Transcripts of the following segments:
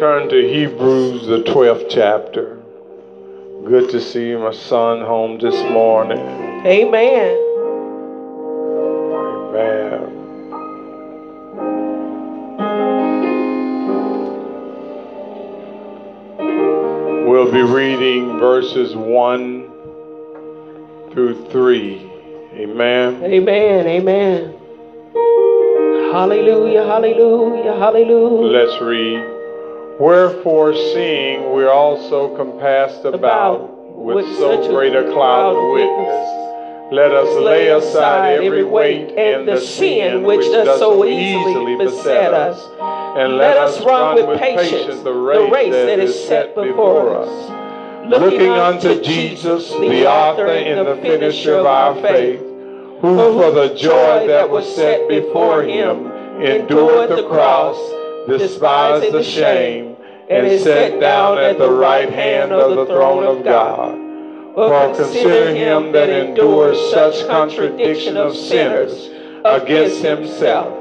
Turn to Hebrews, the 12th chapter. Good to see my son home this morning. Amen. Amen. We'll be reading verses 1 through 3. Amen. Amen. Amen. Hallelujah. Hallelujah. Hallelujah. Let's read. Wherefore, seeing we're also compassed about, About with, with so great a cloud of witness, let us lay aside every weight and the sin which does so easily beset us, and let us run with patience the race that is set before us. Looking unto Jesus, the author and the finisher of our faith, who for the joy that was set before him endured the cross, despised the shame, and is set down at the right hand of the throne of God. For consider him that endures such contradiction of sinners against himself,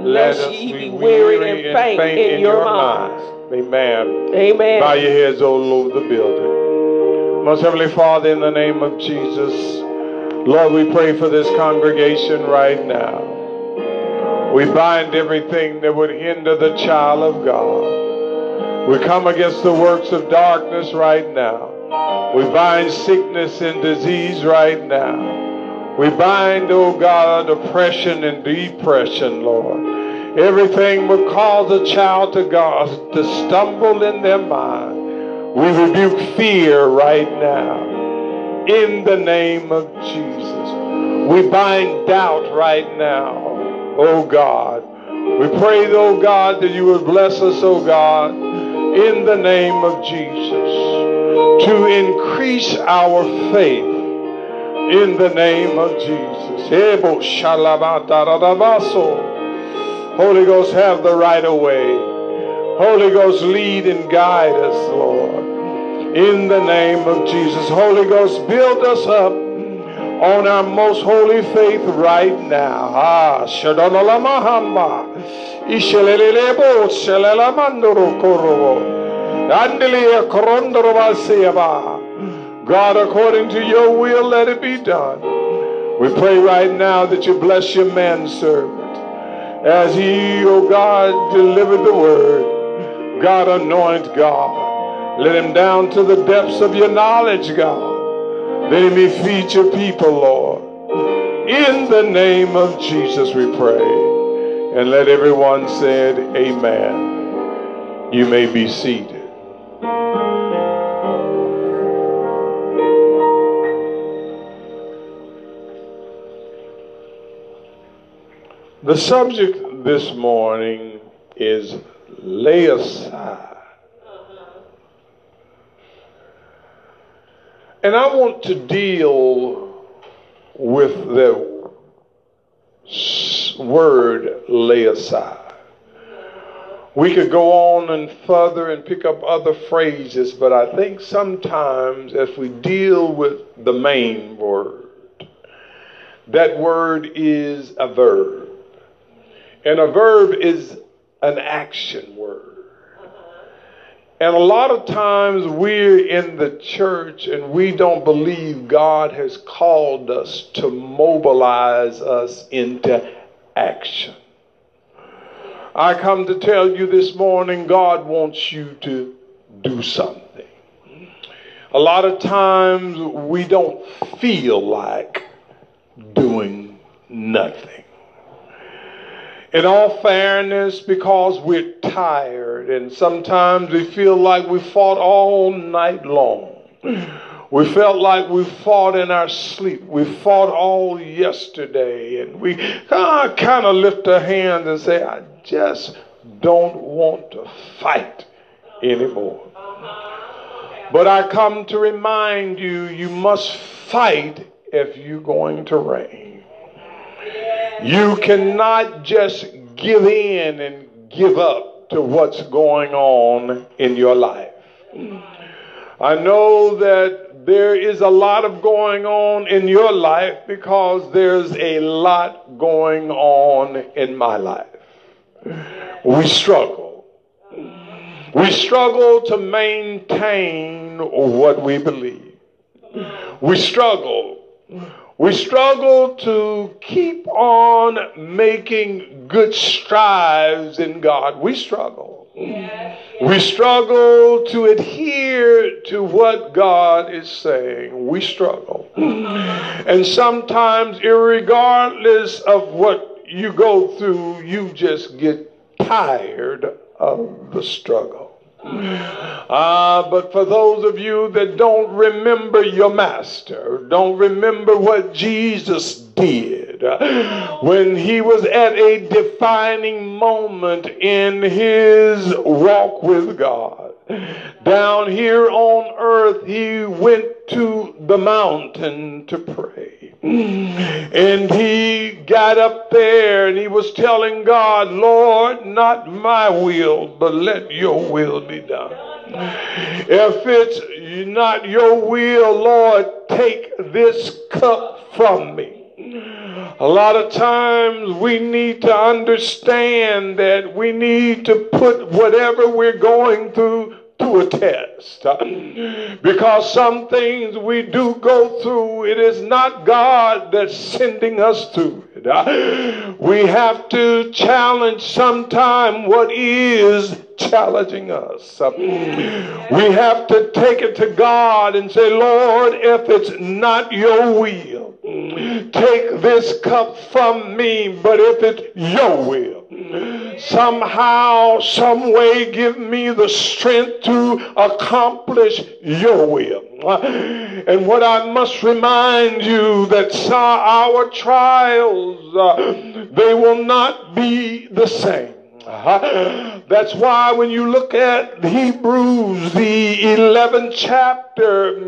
lest ye be weary and faint in your minds. Amen. Amen. Bow your heads all over the building. Most Heavenly Father, in the name of Jesus, Lord, we pray for this congregation right now. We bind everything that would hinder the child of God. We come against the works of darkness right now. We bind sickness and disease right now. We bind, oh God, oppression and depression, Lord. Everything would cause a child to God to stumble in their mind. We rebuke fear right now. In the name of Jesus. We bind doubt right now, oh God. We pray, oh God, that you would bless us, oh God, in the name of Jesus, to increase our faith in the name of Jesus. Holy Ghost, have the right of way. Holy Ghost, lead and guide us, Lord. In the name of Jesus. Holy Ghost, build us up on our most holy faith right now. Ah, God, according to your will, let it be done. We pray right now that you bless your manservant as he, oh God, delivered the word. God, anoint God. Let him down to the depths of your knowledge, God. He may feed your people, Lord. In the name of Jesus, we pray. And let everyone said, Amen. You may be seated. The subject this morning is lay aside. And I want to deal with the word lay aside. We could go on and further and pick up other phrases, but I think sometimes as we deal with the main word, that word is a verb. And a verb is an action word. And a lot of times we're in the church and we don't believe God has called us to mobilize us into action. I come to tell you this morning God wants you to do something. A lot of times we don't feel like doing nothing. In all fairness, because we're tired and sometimes we feel like we fought all night long. We felt like we fought in our sleep. We fought all yesterday and we uh, kind of lift our hands and say, I just don't want to fight anymore. But I come to remind you, you must fight if you're going to reign. You cannot just give in and give up to what's going on in your life. I know that there is a lot of going on in your life because there's a lot going on in my life. We struggle. We struggle to maintain what we believe. We struggle. We struggle to keep on making good strides in God. We struggle. We struggle to adhere to what God is saying. We struggle. And sometimes, regardless of what you go through, you just get tired of the struggle. Ah, uh, but for those of you that don't remember your master, don't remember what Jesus did when he was at a defining moment in his walk with God. Down here on earth, he went to the mountain to pray. And he got up there and he was telling God, Lord, not my will, but let your will be done. If it's not your will, Lord, take this cup from me. A lot of times we need to understand that we need to put whatever we're going through to a test. Because some things we do go through, it is not God that's sending us through it. We have to challenge sometime what is challenging us. We have to take it to God and say, Lord, if it's not your will, take this cup from me, but if it's your will, somehow, some way, give me the strength to accomplish your will. And what I must remind you that our trials, uh, they will not be the same. That's why when you look at Hebrews, the 11th chapter,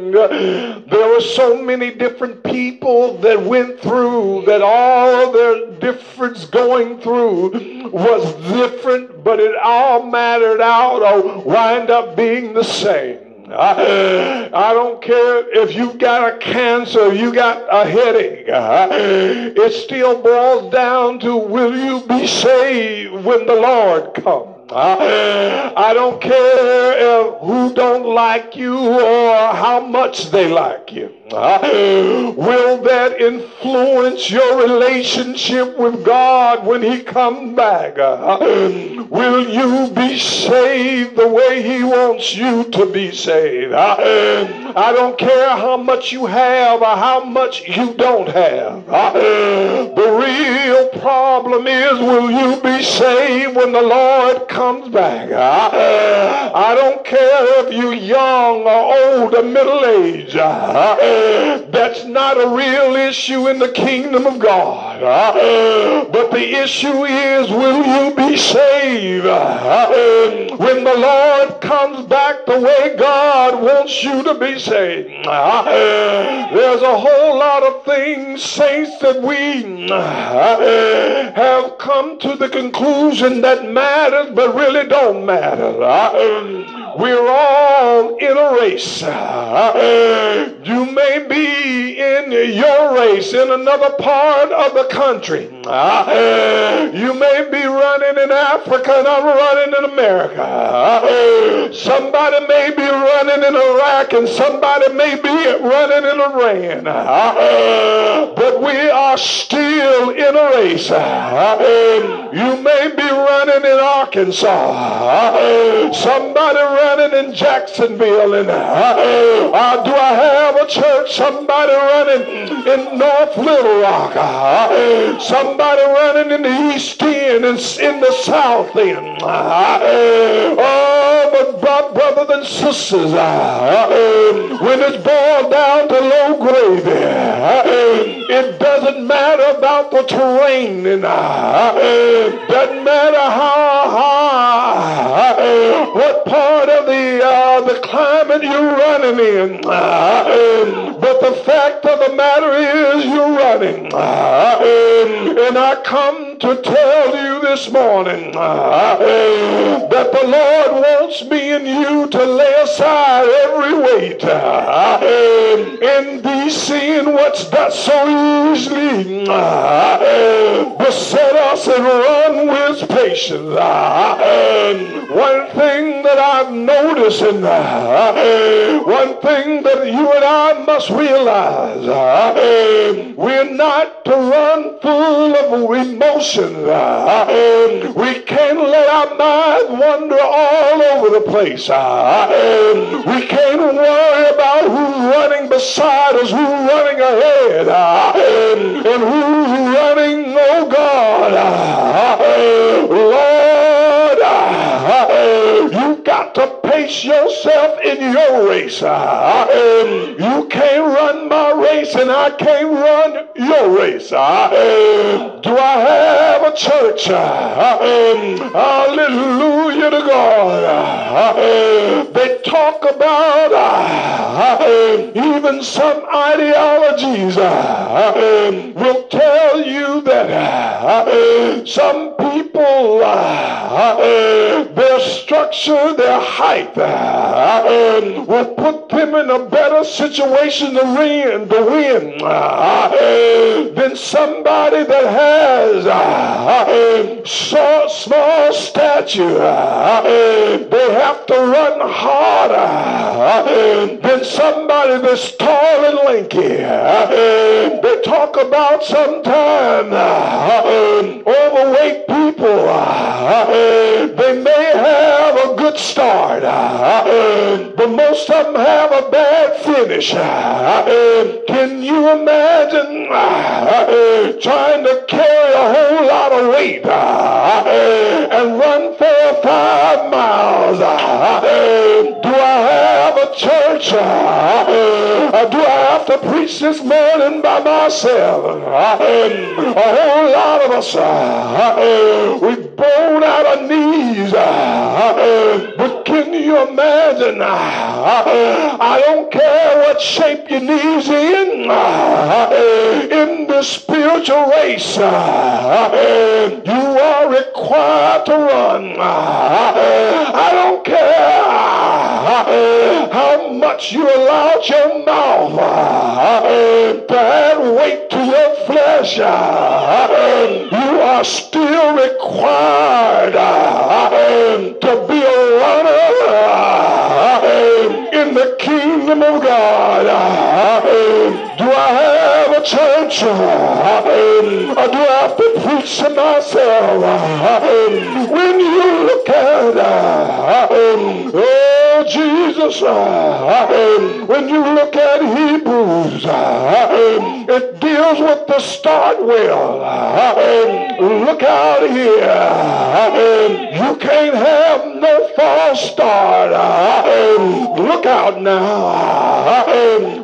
there were so many different people that went through, that all their difference going through was different, but it all mattered out or wind up being the same. I, I don't care if you've got a cancer, you got a headache. It still boils down to will you be saved when the Lord comes? I don't care if who don't like you or how much they like you. Will that influence your relationship with God when He comes back? Will you be saved the way He wants you to be saved? I don't care how much you have or how much you don't have. The real problem is will you be saved when the Lord comes back? I don't care if you're young or old or middle aged. That's not a real issue in the kingdom of God. But the issue is, will you be saved when the Lord comes back the way God wants you to be saved? There's a whole lot of things, saints, that we have come to the conclusion that matters, but really don't matter. We're all in a race. You may be in your race in another part of the country. Ah, you may be running in Africa and I'm running in America. Ah, somebody may be running in Iraq and somebody may be running in Iran. Ah, but we are still in a race. You may be running in Arkansas. Somebody running in Jacksonville. And uh, do I have a church? Somebody running in North Little Rock. Uh, somebody running in the East End and in the South End. Uh, oh, but brothers and sisters, uh, when it's boiled down to low gravy, it doesn't matter about the terrain. And doesn't matter how high, what part of the uh, the climate you're running. Uh, but the fact of the matter is you're running. Uh, and I come to tell you this morning uh, that the Lord wants me and you to lay aside every weight and be seeing what's that so easily uh, beset us and run with patience. One thing that I've noticed and one thing that you and I must realize uh, we're not to run full of emotions. Uh, we can't let our mind wander all over the place. Uh, we can't worry about who's running beside us, who's running ahead, and who's running, oh God. Lord, you got to yourself in your race. Ah, um, you can't run my race and I can't run your race. Ah, um, do I have a church? Ah, um, hallelujah to God. They talk about even some ideologies will tell you that some people, their structure, their height, will put them in a better situation to win, to win than somebody that has short, small stature. They have to run harder than somebody that's tall and lanky. They talk about sometimes overweight people. They may have a good start, Uh, but most of them have a bad finish. Uh, can you imagine uh, trying to carry a whole lot of weight and run I have to preach this morning by myself? A whole lot of us, uh, we've blown out our knees. Uh, but can you imagine? Uh, I don't care what shape your knees in. In the spiritual race, you are required to run. I don't care how much you allowed your mouth uh, to add weight to your flesh. Uh, you are still required uh, to be a runner in the kingdom of God. Do I have a church? Or do I have to preach to myself? When you look at Oh, Jesus, when you look at Hebrews, it deals with the start well. Look out here. You can't have no false start. Look out now.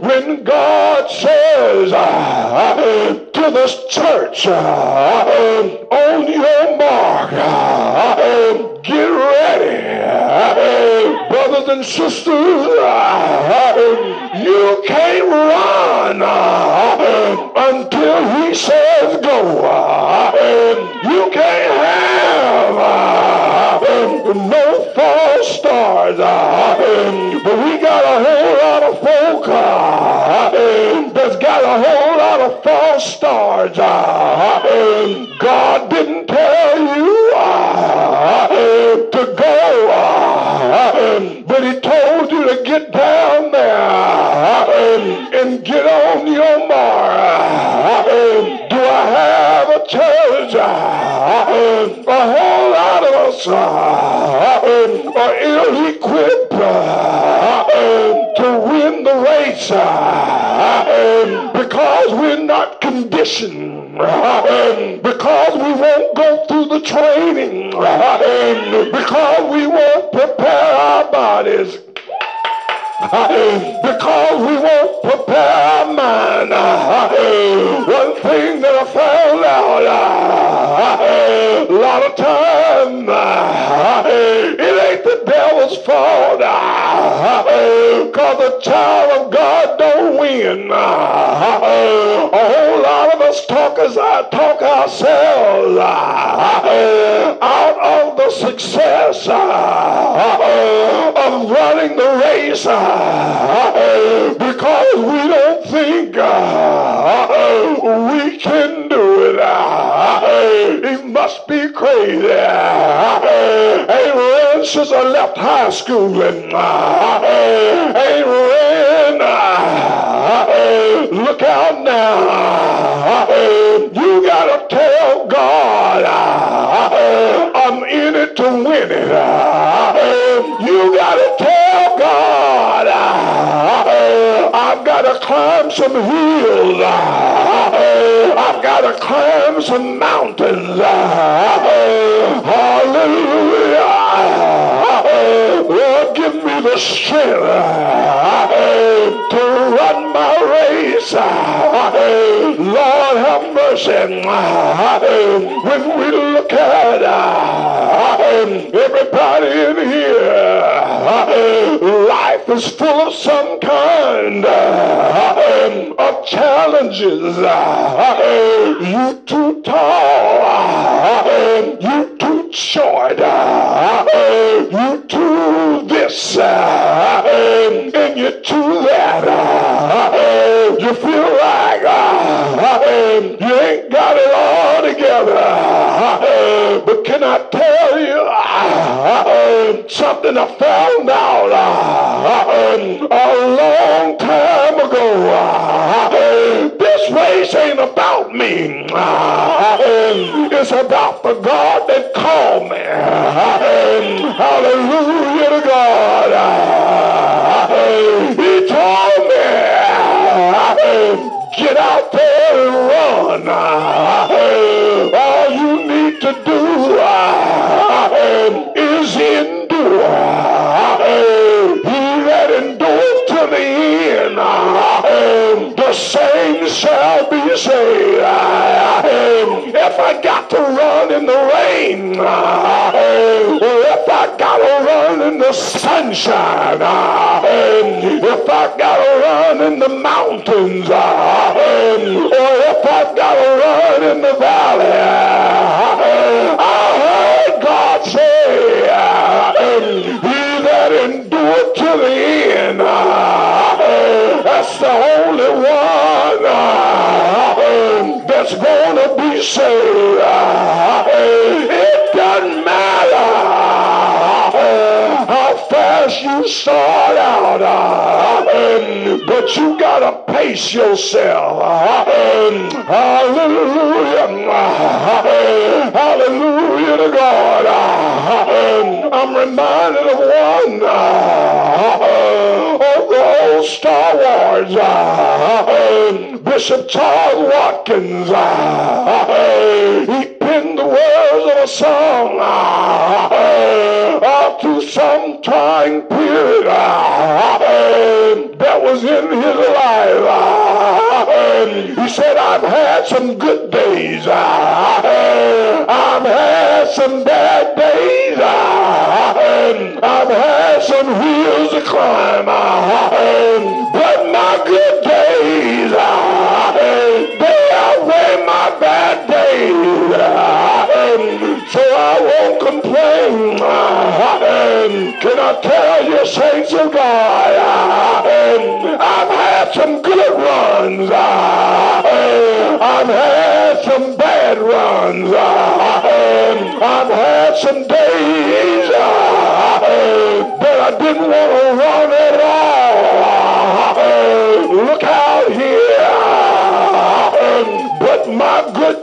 When God says uh, to this church, uh, on your mark, uh, get ready. Brothers and sisters, you can't run until he says go. You can't have no false starts. But we got a whole lot of folk uh, that's got a whole lot of false starts. Uh, God didn't tell you uh, to go, but he told you to get down there and get on your mark. Do I have a church? A whole lot of us are ill-equipped uh, to win the race uh, because we're not conditioned, uh, because we won't go through the training, because we won't prepare our bodies because we won't prepare our mind. One thing that I found out, a lot of time, the devil's fault, because the child of God don't win. A whole lot of us talk, as I talk ourselves uh, out of the success uh, of running the race uh, because we don't think we can do it. He must be crazy. Ran since I left high school and ran. Look out now. You gotta tell God I'm in it to win it. You gotta tell God I've gotta climb some hills. I've gotta climb some mountains. Hallelujah. The strength to run my race. Lord, have mercy. When we look at uh, uh, everybody in here, life is full of some kind of challenges. You too tall. Uh, you You uh, too this. Uh, and you too that. Uh, you feel like you ain't got it all together. But I tell you um, something I found out um, a long time ago? Um, this race ain't about me. It's about the God that called me. Hallelujah to God. He told me, get out there and run. To do is endure. He that endure to the end, the same shall be saved. If I got to run in the rain, or if I got to run in the sunshine, if I got to run in the mountains, or if I got to run in the valley, to. It doesn't matter how fast you start out, but you got to pace yourself. Um, hallelujah. Hallelujah to God. Um, I'm reminded of one um, old Star Wars. Ah, ah, Bishop Charles Watkins. Ah, he penned the words of a song uh, to some time period that was in his life. He said, I've had some good days. I've had some bad days. I've had some hills to climb. But my good days, they outweigh my bad days. So I won't complain. Can I tell you, saints of God, I've had some good runs. I've had some bad runs. I've had some days but I didn't want to run at all. Look out here. But my good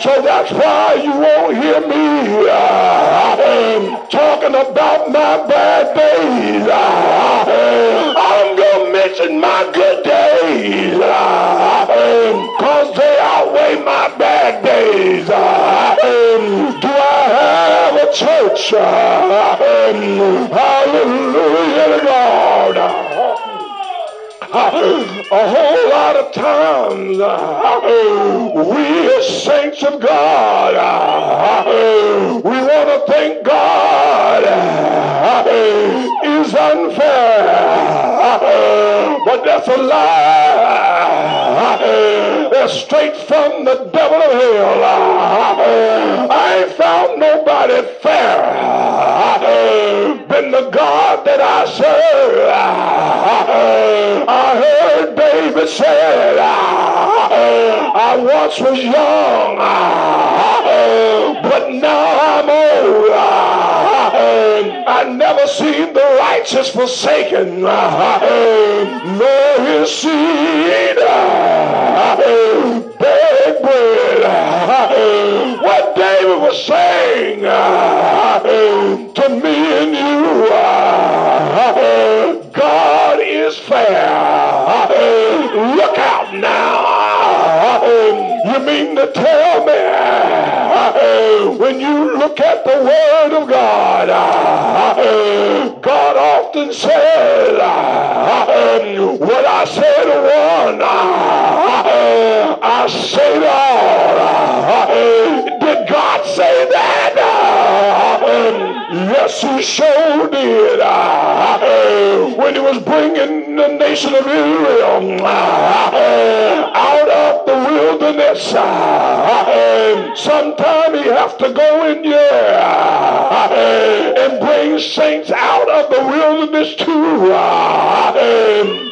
So that's why you won't hear me talking about my bad days. I'm going to mention my good days because they outweigh my bad days. Do I have a church? Hallelujah God a whole lot of times uh, we as saints of God, uh, we want to thank God uh, is unfair. But that's a lie. Straight from the devil of hell. I ain't found nobody fairer than the God that I serve. I heard David say, I once was young, but now I'm old. I never seen the righteous forsaken, nor his seed beg bread. What David was saying to me and you, God is fair. Look out now. You mean to tell me when you look at the Word of God, God often says, What I say to one, I say to all. Did God say that? Yes, he sure did. When he was bringing the nation of Israel out of the wilderness, sometimes he have to go in there and bring saints out of the wilderness too.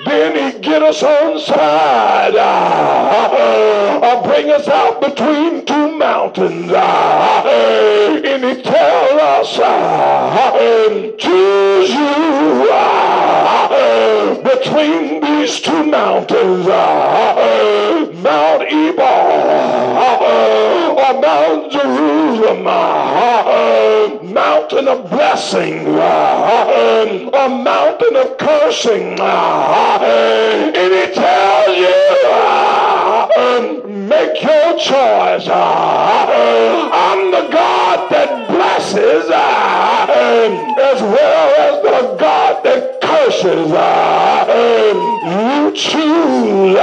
Then he get us on side or bring us out between two mountains. And he tell us, choose you between these two mountains, uh, Mount Ebal uh, or Mount Jerusalem, uh, mountain of blessing or mountain of cursing. And he tells you, make your choice. I'm the God that blesses as well as the God that curses. You choose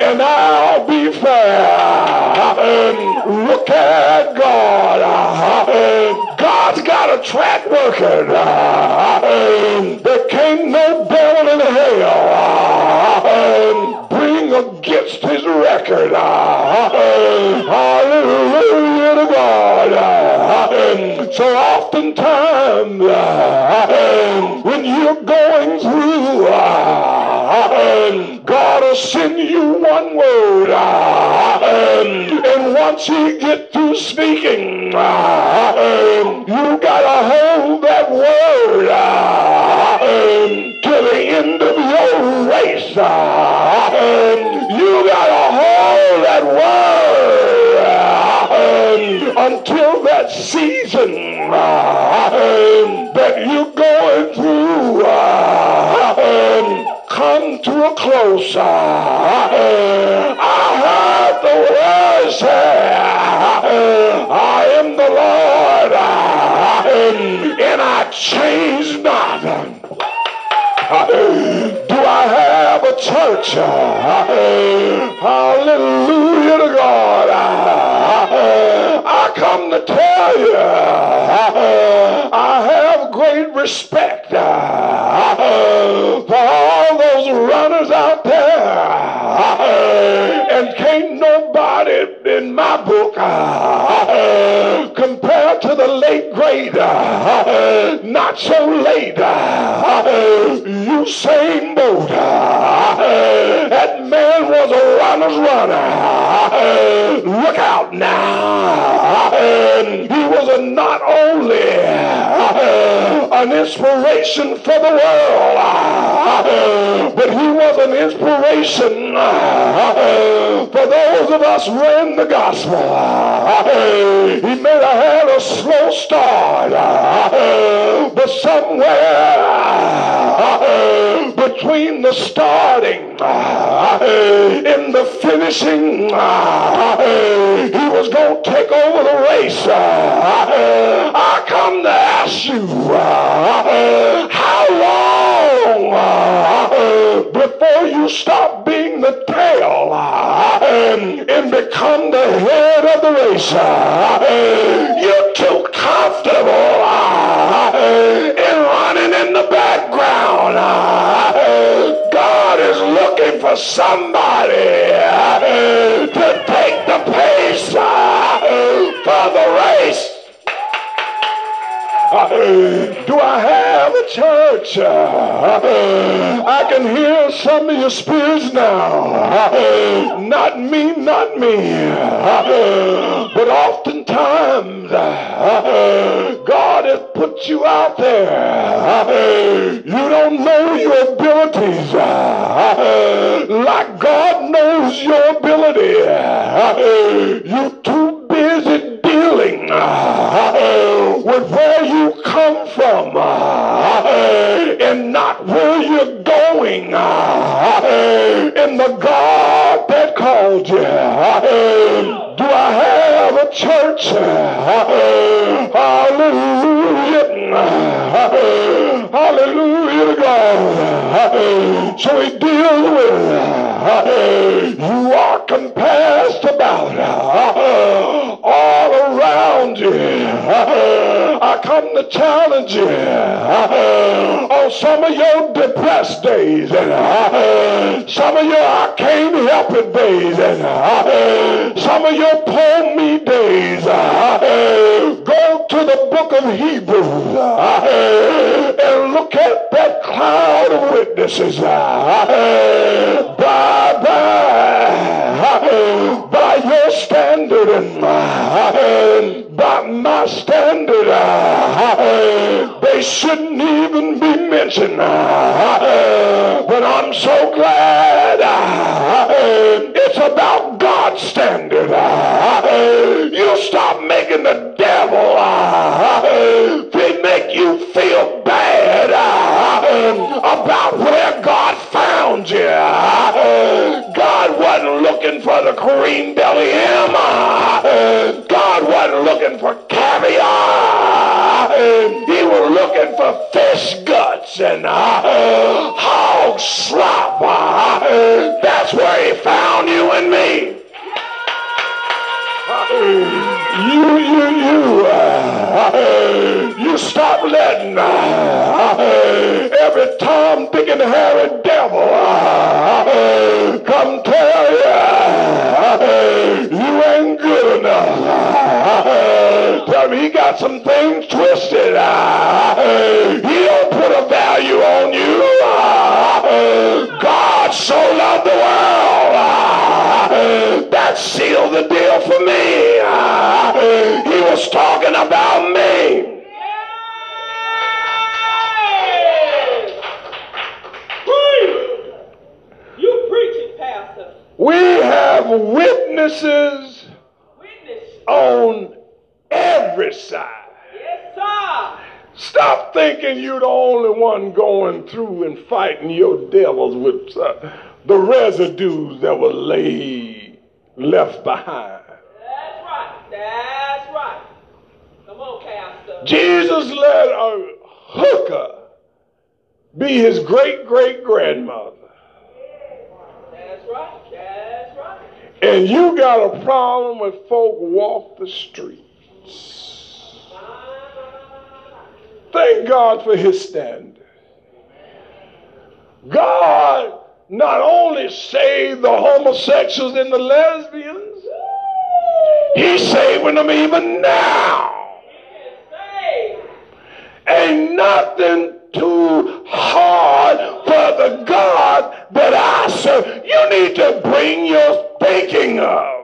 and I'll be fair. Look at God. God's got a track record. There can't no devil in hell bring against his record. Ah, ah, hallelujah to God. Ah, so oftentimes when you're going through, God will send you one word. And once he get through speaking, you gotta hold that word to the end of your race. You gotta hold that word until that season that you're going through come to a close. I heard the word say, I am the Lord, and I change not. Do I have a church? Hallelujah to God. I come to tell you, I have great respect for all those runners out there. And can't nobody in my book uh, compare to the late great, uh, not so late, uh, Usain Bolt. That man was a runner's runner. Look out now. He was not only an inspiration for the world, but he was an inspiration for those of us who the gospel. He may have had a slow start, but somewhere between the starting and the finishing, he was going to take over the race. I come to ask you, how long before you stop the tail um, and become the head of the race? You're too comfortable uh, in running in the background. Uh, God is looking for somebody uh, to take the pace for the race. Do I have a church? I can hear some of your spirits now. Not me, not me. But oftentimes, God has put you out there. You don't know your abilities like God knows your ability. You're too busy dealing uh, with where you come from uh, and not where you're going uh, in the God that called you. Do I have a church? Hallelujah. Hallelujah to God. So he deals with you are compassed about all around you. I come to challenge you on some of your depressed days and some of your I can't help it days and some of your poor me days. Go to the book of Hebrews and look at that cloud of witnesses. Bye bye. By your standard and by my standard, they shouldn't even be mentioned. But I'm so glad it's about God's standard. You stop making the devil they make you feel bad looking for the cream belly ham. God wasn't looking for caviar. He was looking for fish guts and uh, hog slop. Uh, uh. That's where he found you and me. You, you, you, uh, you stop letting uh, every Tom, Dick, and Harry devil uh, come tell you you ain't good enough. Tell me he got some things twisted. He don't put a value on you. God so loved the world that sealed the deal for me. He was talking about me. You preach it, Pastor. We have witnesses Witness. on every side. Yes, sir. Stop thinking you're the only one going through and fighting your devils with uh, the residues that were laid, left behind. That's right. That's right. Come on, Pastor. Jesus let a hooker be his great great grandmother. That's right. That's right. And you got a problem with folk walk the streets. Thank God for his standard. God not only saved the homosexuals and the lesbians, he's saving them even now. Ain't nothing too hard for the God that I serve. You need to bring your thinking up.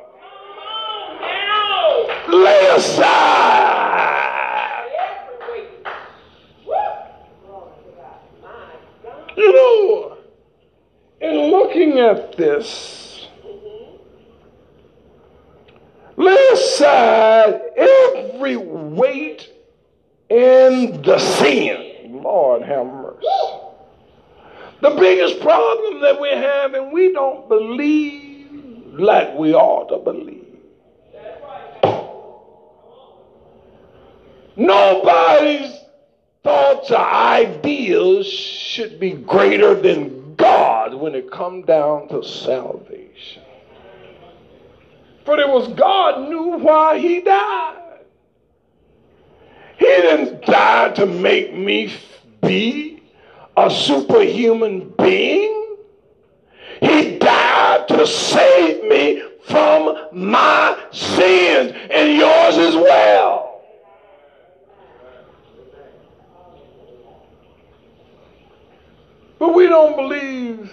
Lay aside. Every week. Woo. Glory to God. My God. You know, in looking at this, mm-hmm. lay aside every weight and the sin. Lord have mercy. The biggest problem that we have, and we don't believe like we ought to believe. Nobody's thoughts or ideas should be greater than God when it come down to salvation. For it was God knew why he died. He didn't die to make me be a superhuman being. He died to save me from my sins and yours as well. But we don't believe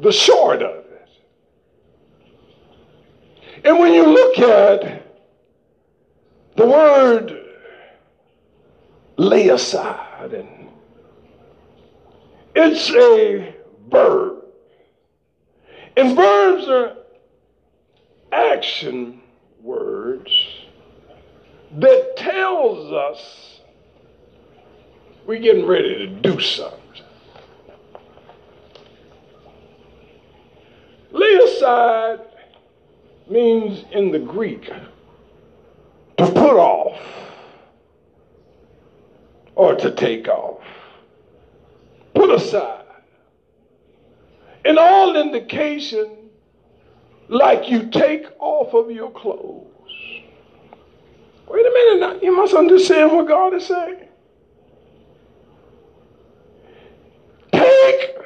the short of it. And when you look at the word lay aside, and it's a verb. And verbs are action words that tells us we're getting ready to do something. Lay aside means in the Greek to put off or to take off. Put aside. In all indication, like you take off of your clothes. Wait a minute now. You must understand what God is saying. Take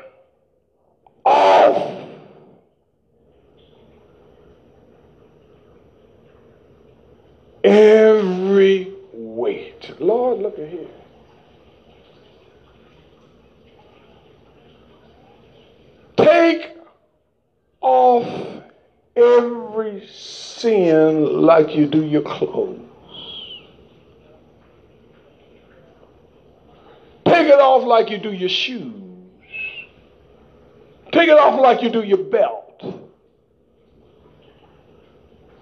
off every weight. At here. Take off every sin like you do your clothes. Take it off like you do your shoes. Take it off like you do your belt.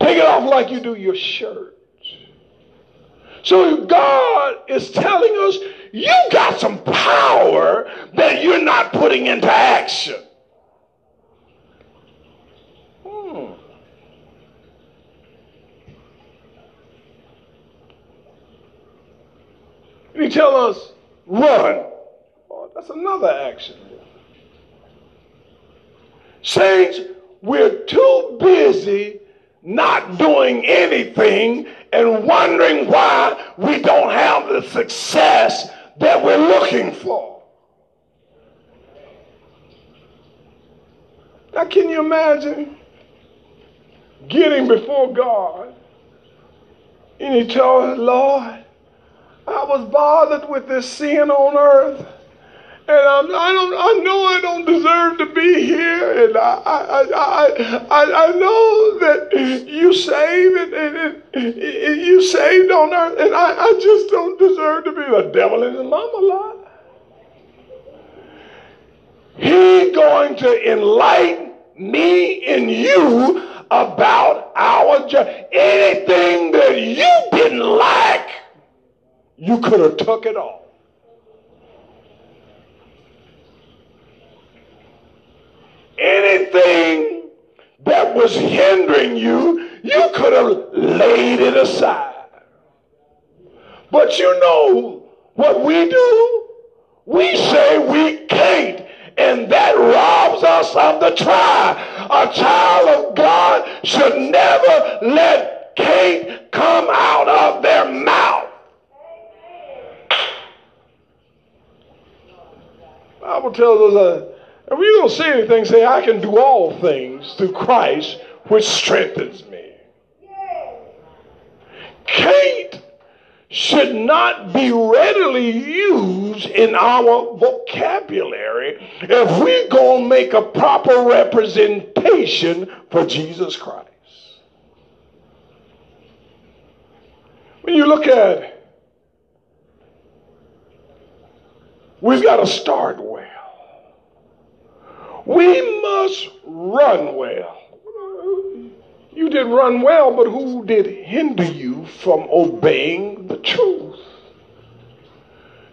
Take it off like you do your shirt. So God is telling us you got some power that you're not putting into action. Hmm. And he tell us, run. Oh, that's another action. Saints, we're too busy not doing anything and wondering why we don't have the success that we're looking for. Now, can you imagine getting before God and he told us, Lord, I was bothered with this sin on earth. And I'm, I don't. I know I don't deserve to be here, and I, I, I, I, I know that you saved, and, and, and, you saved on earth, and I, I just don't deserve to be. The devil is a mama lot. He's going to enlighten me and you about our job. Anything that you didn't like, you could have took it off. Anything that was hindering you, you could have laid it aside. But you know what we do? We say we can't, and that robs us of the try. A child of God should never let can't come out of their mouth. Bible tells us if you don't say anything, say, I can do all things through Christ, which strengthens me. Can't should not be readily used in our vocabulary if we're going to make a proper representation for Jesus Christ. When you look at we've got to start well. We must run well. You did run well, but who did hinder you from obeying the truth?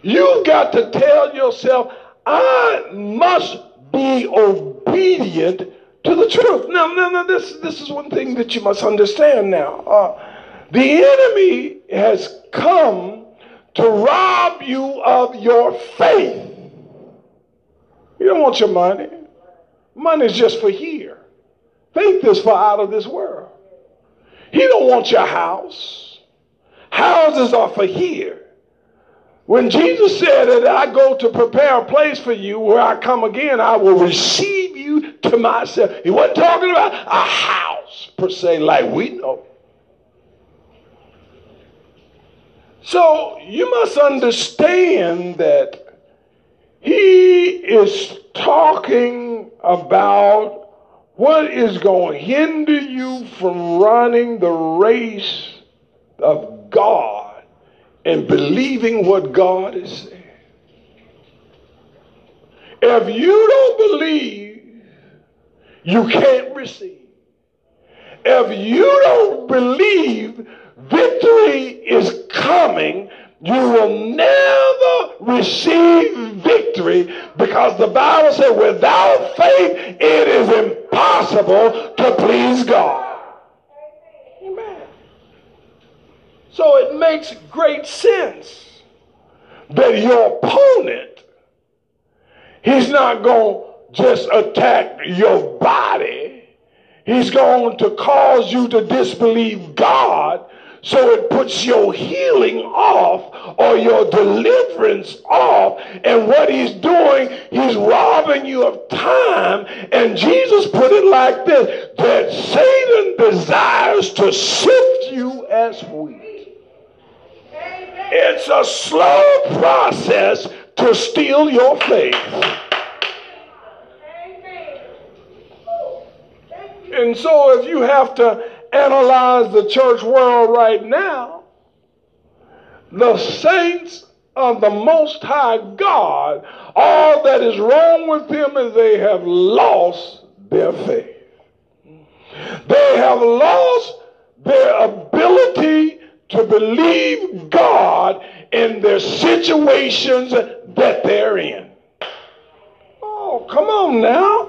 You've got to tell yourself, I must be obedient to the truth. Now, now, now this, this is one thing that you must understand now. Uh, the enemy has come to rob you of your faith. You don't want your money. Money's just for here. Faith is for out of this world. He don't want your house. Houses are for here. When Jesus said that I go to prepare a place for you where I come again, I will receive you to myself. He wasn't talking about a house per se, like we know. So you must understand that he is talking about what is going to hinder you from running the race of God and believing what God is saying. If you don't believe, you can't receive. If you don't believe victory is coming, you will never receive victory because the Bible said without faith it is impossible to please God. Amen. So it makes great sense that your opponent, he's not going to just attack your body. He's going to cause you to disbelieve God so it puts your healing off or your deliverance off. And what he's doing, he's robbing you of time. And Jesus put it like this that Satan desires to sift you as wheat. It's a slow process to steal your faith. And so if you have to analyze the church world right now, the saints of the Most High God, all that is wrong with them is they have lost their faith. They have lost their ability to believe God in their situations that they're in. Oh, come on now.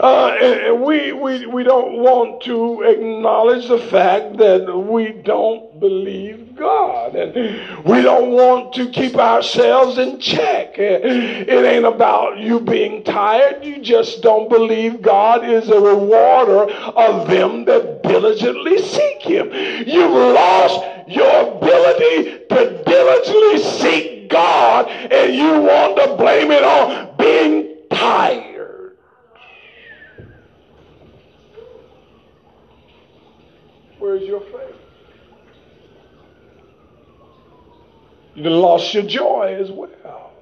Uh, we, we, we don't want to acknowledge the fact that we don't believe God. And we don't want to keep ourselves in check. It ain't about you being tired. You just don't believe God is a rewarder of them that diligently seek Him. You've lost your ability to diligently seek God and you want to blame it on being tired. Where's your faith? You lost your joy as well.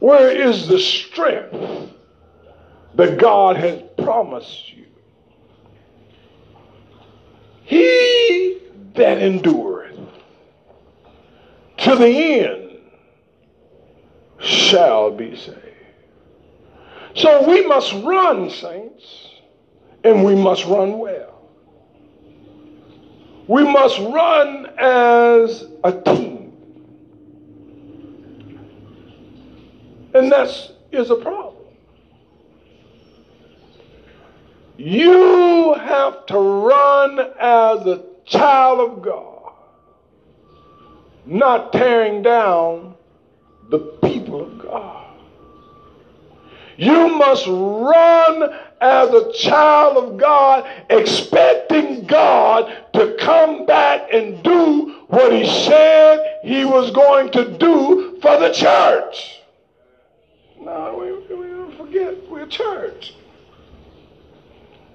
Where is the strength that God has promised you? He that endureth to the end shall be saved. So we must run, saints, and we must run well. We must run as a team. And that is a problem. You have to run as a child of God, not tearing down the people God. You must run as a child of God, expecting God to come back and do what He said He was going to do for the church. No, we, we don't forget we're a church.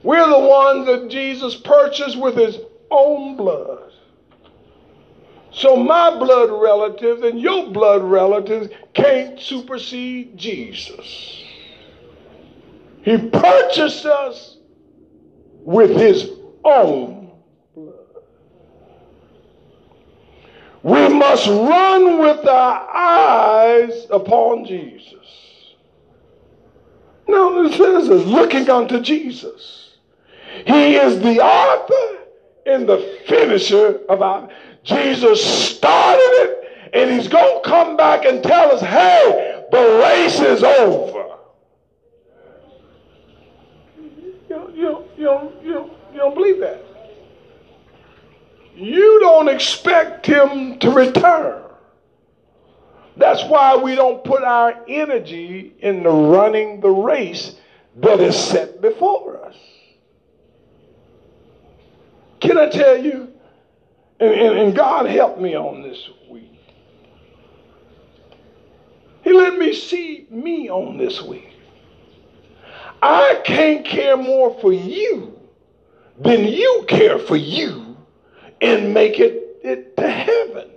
We're the ones that Jesus purchased with His own blood. So my blood relatives and your blood relatives can't supersede Jesus. He purchased us with his own blood. We must run with our eyes upon Jesus. Now, it says looking unto Jesus. He is the author and the finisher of our. Jesus started it, and he's going to come back and tell us, hey, the race is over. You, you, you, you, you don't believe that. You don't expect him to return. That's why we don't put our energy into running the race that is set before us. Can I tell you? And, and, and God helped me on this week. He let me see me on this week. I can't care more for you than you care for you and make it, it to heaven.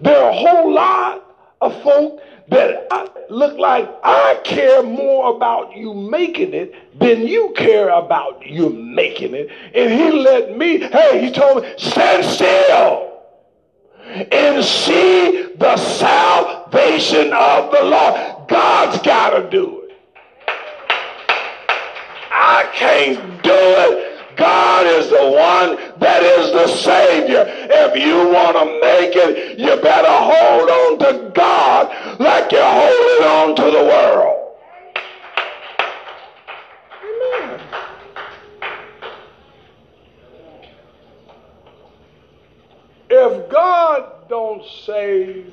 There are a whole lot of folk that look like I care more about you making it than you care about you making it. And he let me, hey, he told me, stand still and see the salvation of the Lord. God's got to do it. I can't do it. God is the one that is the Savior. If you want to make it, you better hold on to God like you're holding on to the world. If God don't save,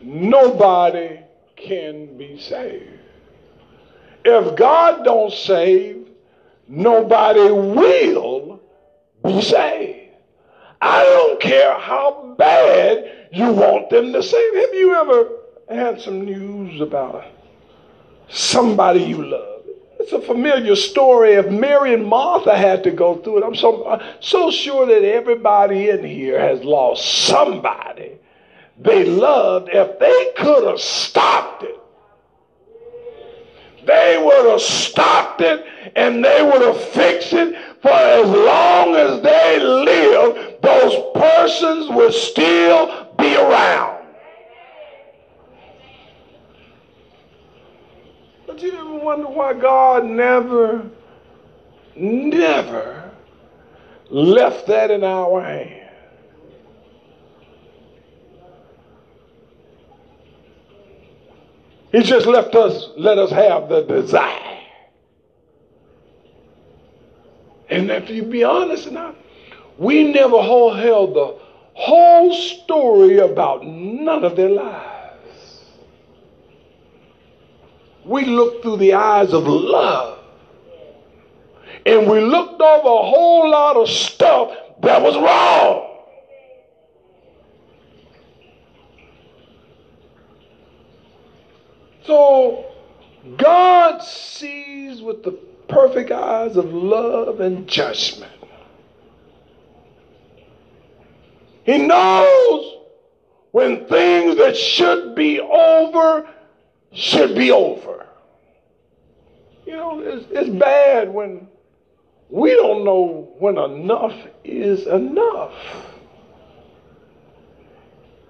nobody can be saved. If God don't save, nobody will be saved. I don't care how bad you want them to save. Have you ever had some news about somebody you love? It's a familiar story. If Mary and Martha had to go through it, I'm so, I'm so sure that everybody in here has lost somebody they loved. If they could have stopped it, they would have stopped it and they would have fixed it for as long as they live, those persons would still be around. But you ever wonder why God never, never left that in our hands? He just left us, let us have the desire. And if you be honest enough, we never held the whole story about none of their lives. We looked through the eyes of love. And we looked over a whole lot of stuff that was wrong. So God sees with the perfect eyes of love and judgment. He knows when things that should be over should be over. You know, it's, it's bad when we don't know when enough is enough.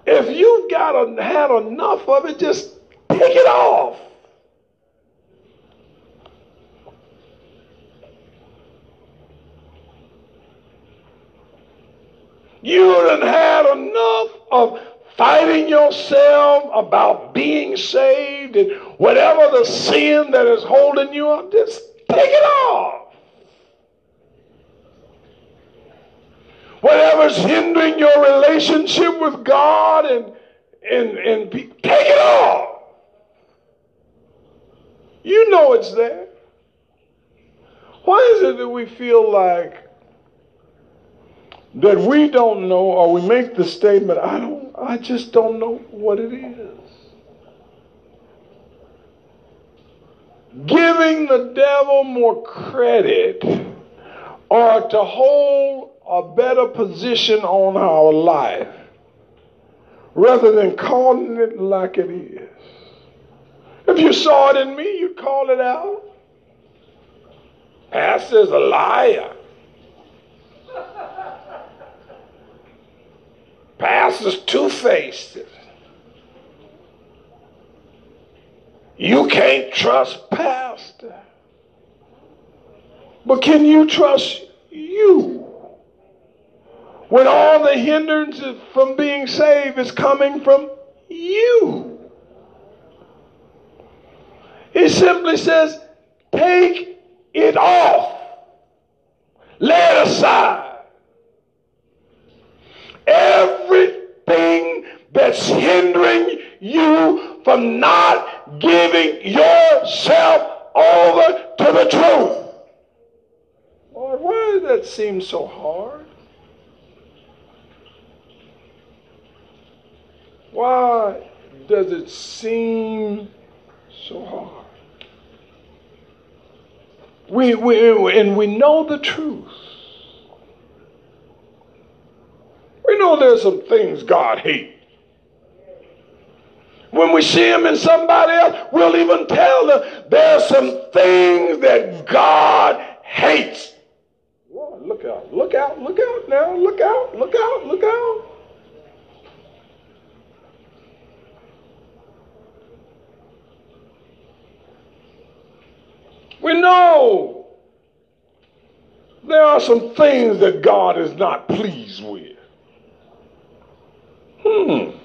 If you've got a, had enough of it, just Take it off. You done had enough of fighting yourself about being saved and whatever the sin that is holding you up, just take it off. Whatever's hindering your relationship with God and, and, and take it off. You know it's there. Why is it that we feel like that we don't know or we make the statement, I don't I just don't know what it is. Giving the devil more credit or to hold a better position on our life rather than calling it like it is. If you saw it in me, you'd call it out. Pastor's a liar. Pastor's two faced. You can't trust Pastor. But can you trust you? When all the hindrance from being saved is coming from you. He simply says, take it off. Lay it aside. Everything that's hindering you from not giving yourself over to the truth. Lord, why does that seem so hard? Why does it seem so hard? We, we, and we know the truth. We know there's some things God hates. When we see him in somebody else, we'll even tell them there's some things that God hates. Lord, look out, look out, look out now, look out, look out, look out. We know there are some things that God is not pleased with. Hmm.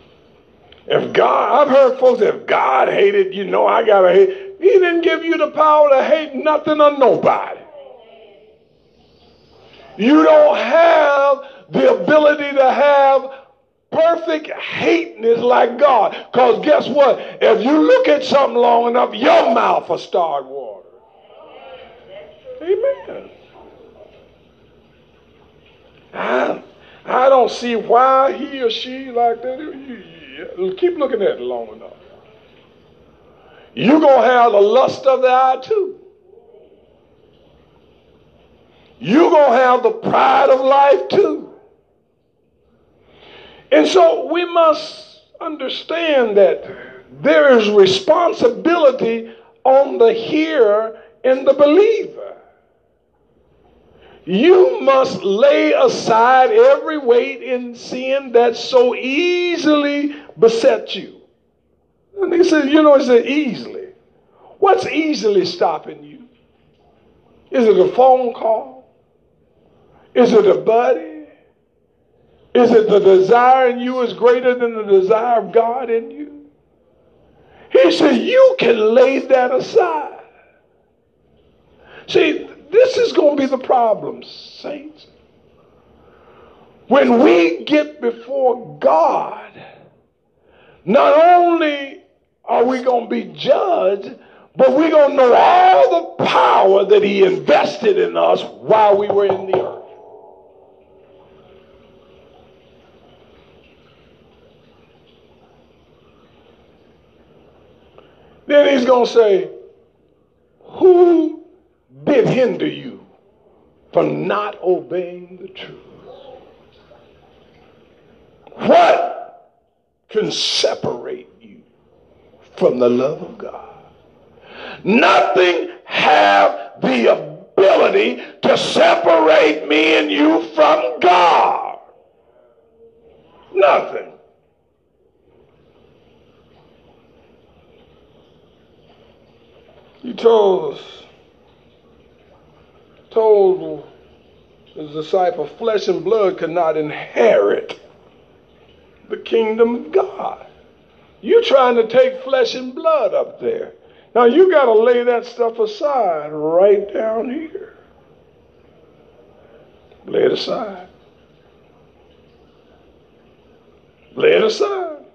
If God, I've heard folks, if God hated, you know, I gotta hate. He didn't give you the power to hate nothing or nobody. You don't have the ability to have perfect hateness like God. Because guess what? If you look at something long enough, your mouth will start watering. Amen. I, I don't see why he or she like that. Keep looking at it long enough. You're going to have the lust of the eye too. You're going to have the pride of life too. And so we must understand that there is responsibility on the hearer and the believer. You must lay aside every weight in sin that so easily besets you. And he says, you know, he said easily. What's easily stopping you? Is it a phone call? Is it a buddy? Is it the desire in you is greater than the desire of God in you? He said, you can lay that aside. See, this is going to be the problem, saints. When we get before God, not only are we going to be judged, but we're going to know all the power that He invested in us while we were in the earth. Then He's going to say, Who did hinder you from not obeying the truth? What can separate you from the love of God? Nothing have the ability to separate me and you from God. Nothing. He told us, told his disciple, flesh and blood could not inherit the kingdom of God. You're trying to take flesh and blood up there. Now you got to lay that stuff aside right down here. Lay it aside. Lay it aside.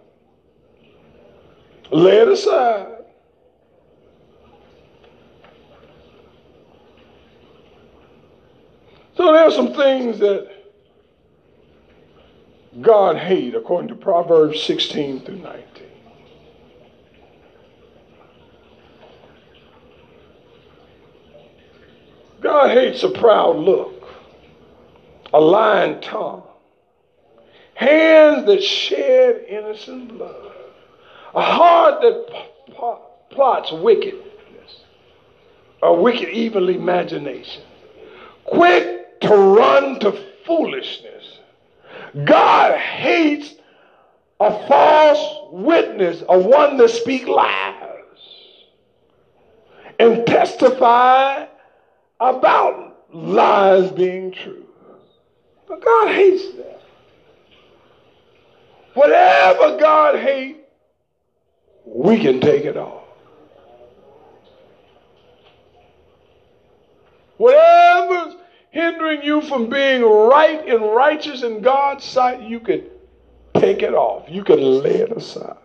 Lay it aside. So there are some things that God hate, according to Proverbs 16 through 19. God hates a proud look, a lying tongue, hands that shed innocent blood, a heart that plots wickedness, a wicked, evil imagination, quick to run to foolishness God hates a false witness, a one that speak lies and testify about lies being true. But God hates that. Whatever God hates, we can take it off. Whatever's hindering you from being right and righteous in God's sight, you can take it off. You can lay it aside.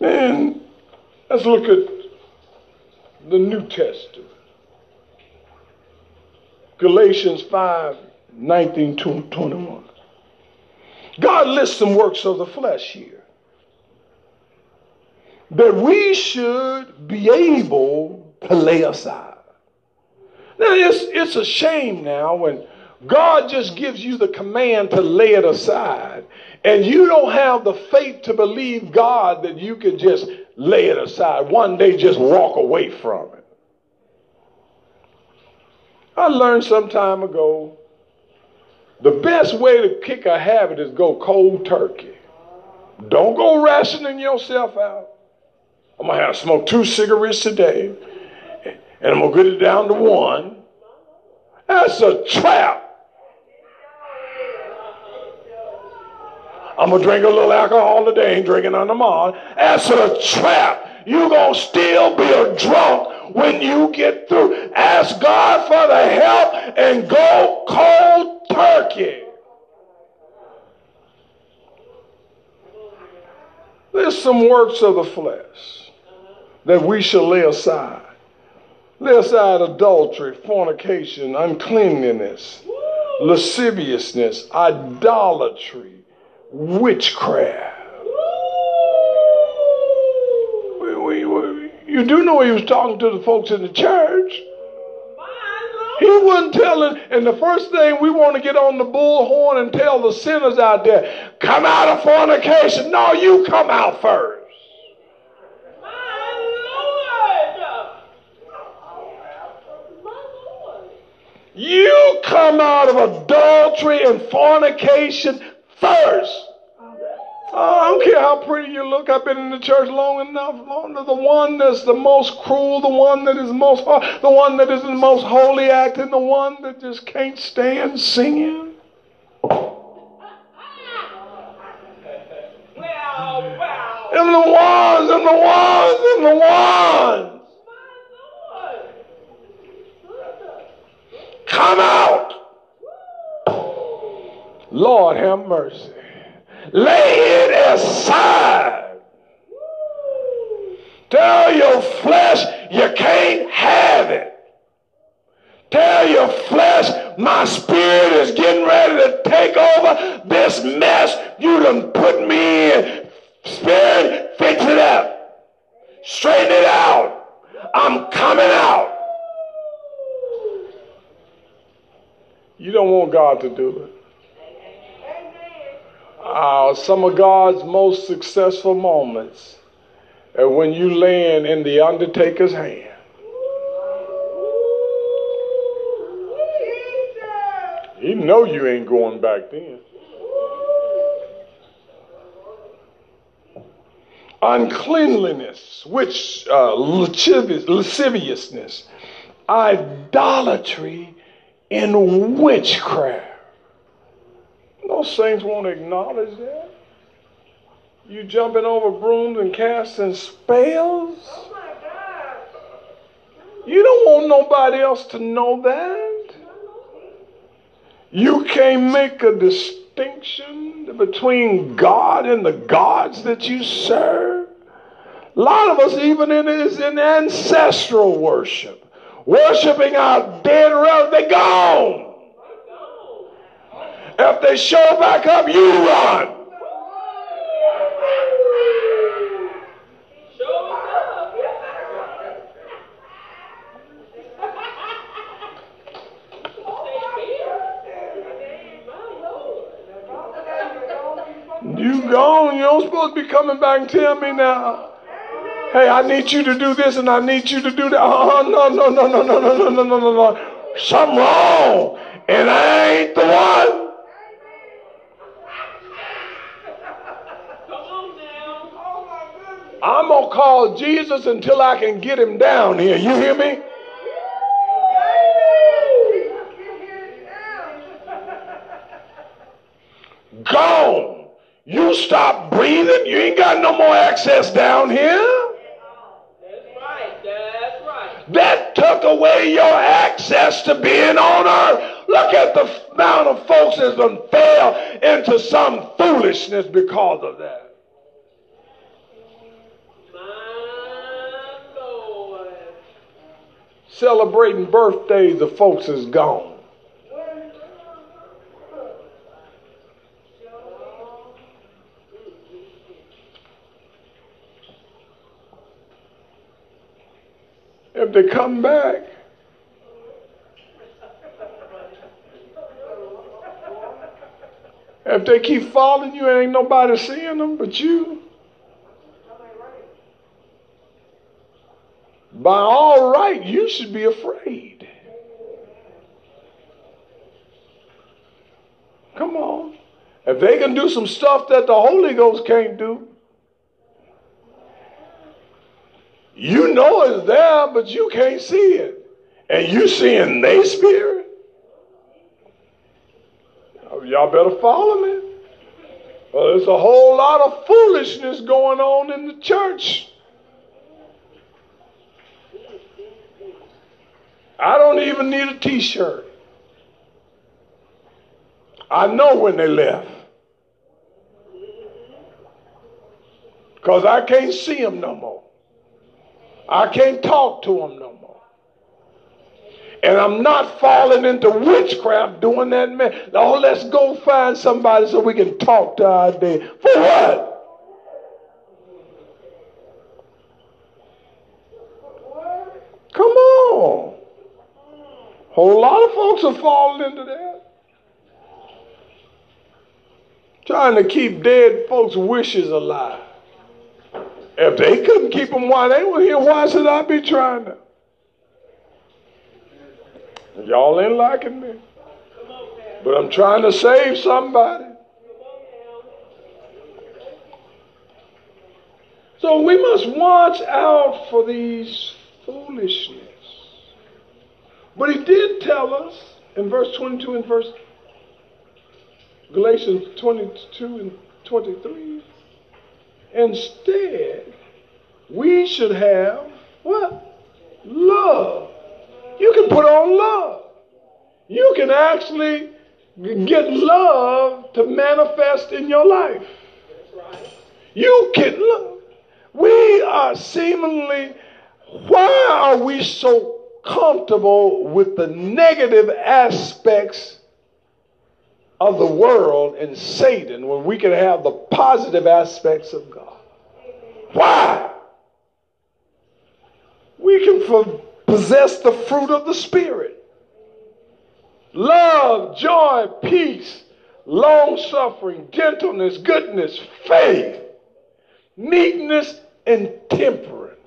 And let's look at the New Testament. Galatians 5 19 to 21. God lists some works of the flesh here that we should be able to lay aside. Now, it's, it's a shame now when God just gives you the command to lay it aside, and you don't have the faith to believe God that you can just lay it aside. One day, just walk away from it. I learned some time ago the best way to kick a habit is go cold turkey. Don't go rationing yourself out. I'm gonna have to smoke two cigarettes today, and I'm gonna get it down to one. That's a trap. I'm gonna drink a little alcohol today, ain't drinking none tomorrow. That's a trap. You're gonna still be a drunk when you get through. Ask God for the help and go cold turkey. There's some works of the flesh that we shall lay aside. Lay aside adultery, fornication, uncleanliness, lasciviousness, idolatry witchcraft. You do know he was talking to the folks in the church. He wasn't telling, and the first thing we want to get on the bullhorn and tell the sinners out there, come out of fornication. No, you come out first. You come out of adultery and fornication first. Oh, I don't care how pretty you look. I've been in the church long enough. Long, enough. the one that's the most cruel, the one that is most, the one that is the most holy acting, the one that just can't stand singing. Well, well. And the ones, and the ones, and the ones. Come out. Lord have mercy. Lay it aside. Tell your flesh you can't have it. Tell your flesh my spirit is getting ready to take over this mess you done put me in. Spirit, fix it up. Straighten it out. I'm coming out. You don't want God to do it. Uh, some of God's most successful moments are when you land in the undertaker's hand. He know you ain't going back then. Uncleanliness, which uh, lasciviousness, idolatry, and witchcraft. Those saints won't acknowledge that. You jumping over brooms and casting spells? You don't want nobody else to know that. You can't make a distinction between God and the gods that you serve. A lot of us even in is in ancestral worship, worshiping our dead relatives. They're gone. If they show back up, you run. You gone. You don't supposed to be coming back and tell me now. Hey, I need you to do this and I need you to do that. Oh, no, no, no, no, no, no, no, no, no, no, no. Something wrong. And I ain't the one. I'm going to call Jesus until I can get him down here. You hear me? Gone. You stop breathing. You ain't got no more access down here. That took away your access to being on earth. Look at the amount of folks that's been fell into some foolishness because of that. celebrating birthdays the folks is gone. to come back. If they keep following you, ain't nobody seeing them but you. By all right, you should be afraid. Come on. If they can do some stuff that the Holy Ghost can't do, you know it's there, but you can't see it. And you seeing their spirit? Oh, y'all better follow me. Well, there's a whole lot of foolishness going on in the church. I don't even need a t shirt. I know when they left. Because I can't see them no more. I can't talk to them no more. And I'm not falling into witchcraft doing that, man. Oh, let's go find somebody so we can talk to our dead. For what? Come on. Whole lot of folks are falling into that. Trying to keep dead folks' wishes alive. If they couldn't keep them while they were here, why should I be trying to? Y'all ain't liking me. But I'm trying to save somebody. So we must watch out for these foolishness. But he did tell us in verse 22 and verse Galatians 22 and 23. Instead, we should have what? Love. You can put on love. You can actually get love to manifest in your life. You can look. We are seemingly, why are we so comfortable with the negative aspects of the world and Satan when we can have the positive aspects of God? Why? We can possess the fruit of the Spirit love, joy, peace, long suffering, gentleness, goodness, faith, meekness, and temperance.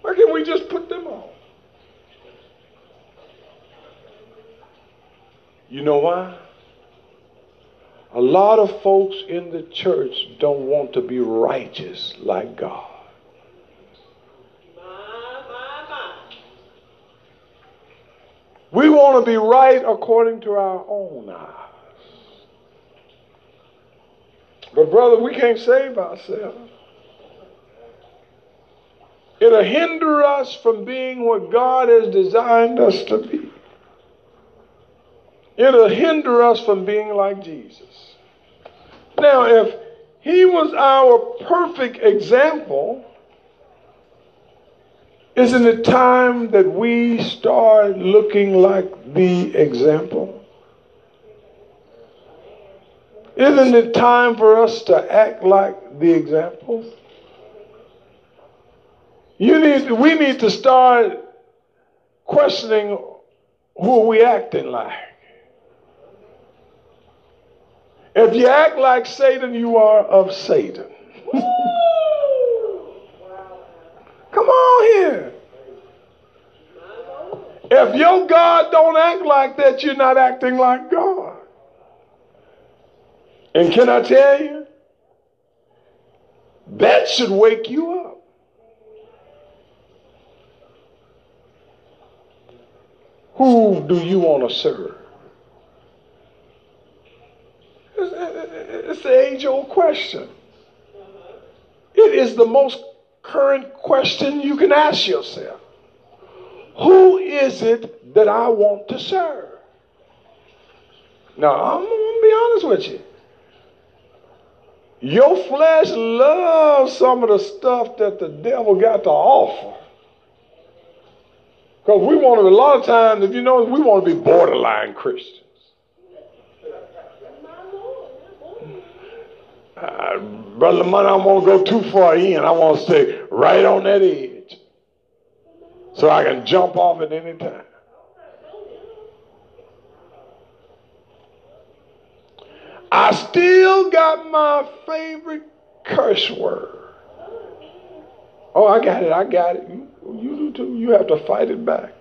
Why can't we just put them on? You know why? A lot of folks in the church don't want to be righteous like God. We want to be right according to our own eyes. But, brother, we can't save ourselves. It'll hinder us from being what God has designed us to be. It'll hinder us from being like Jesus. Now, if he was our perfect example, isn't it time that we start looking like the example? Isn't it time for us to act like the example? You need, we need to start questioning who are we acting like. If you act like Satan, you are of Satan. Come on here. If your God don't act like that, you're not acting like God. And can I tell you? That should wake you up. Who do you want to serve? It's the age old question. It is the most current question you can ask yourself. Who is it that I want to serve? Now, I'm going to be honest with you. Your flesh loves some of the stuff that the devil got to offer. Because we want to, a lot of times, if you know, we want to be borderline Christians. Brother Money, I won't go too far in. I want to stay right on that edge. so I can jump off at any time. I still got my favorite curse word. Oh, I got it. I got it. You, you do too. You have to fight it back.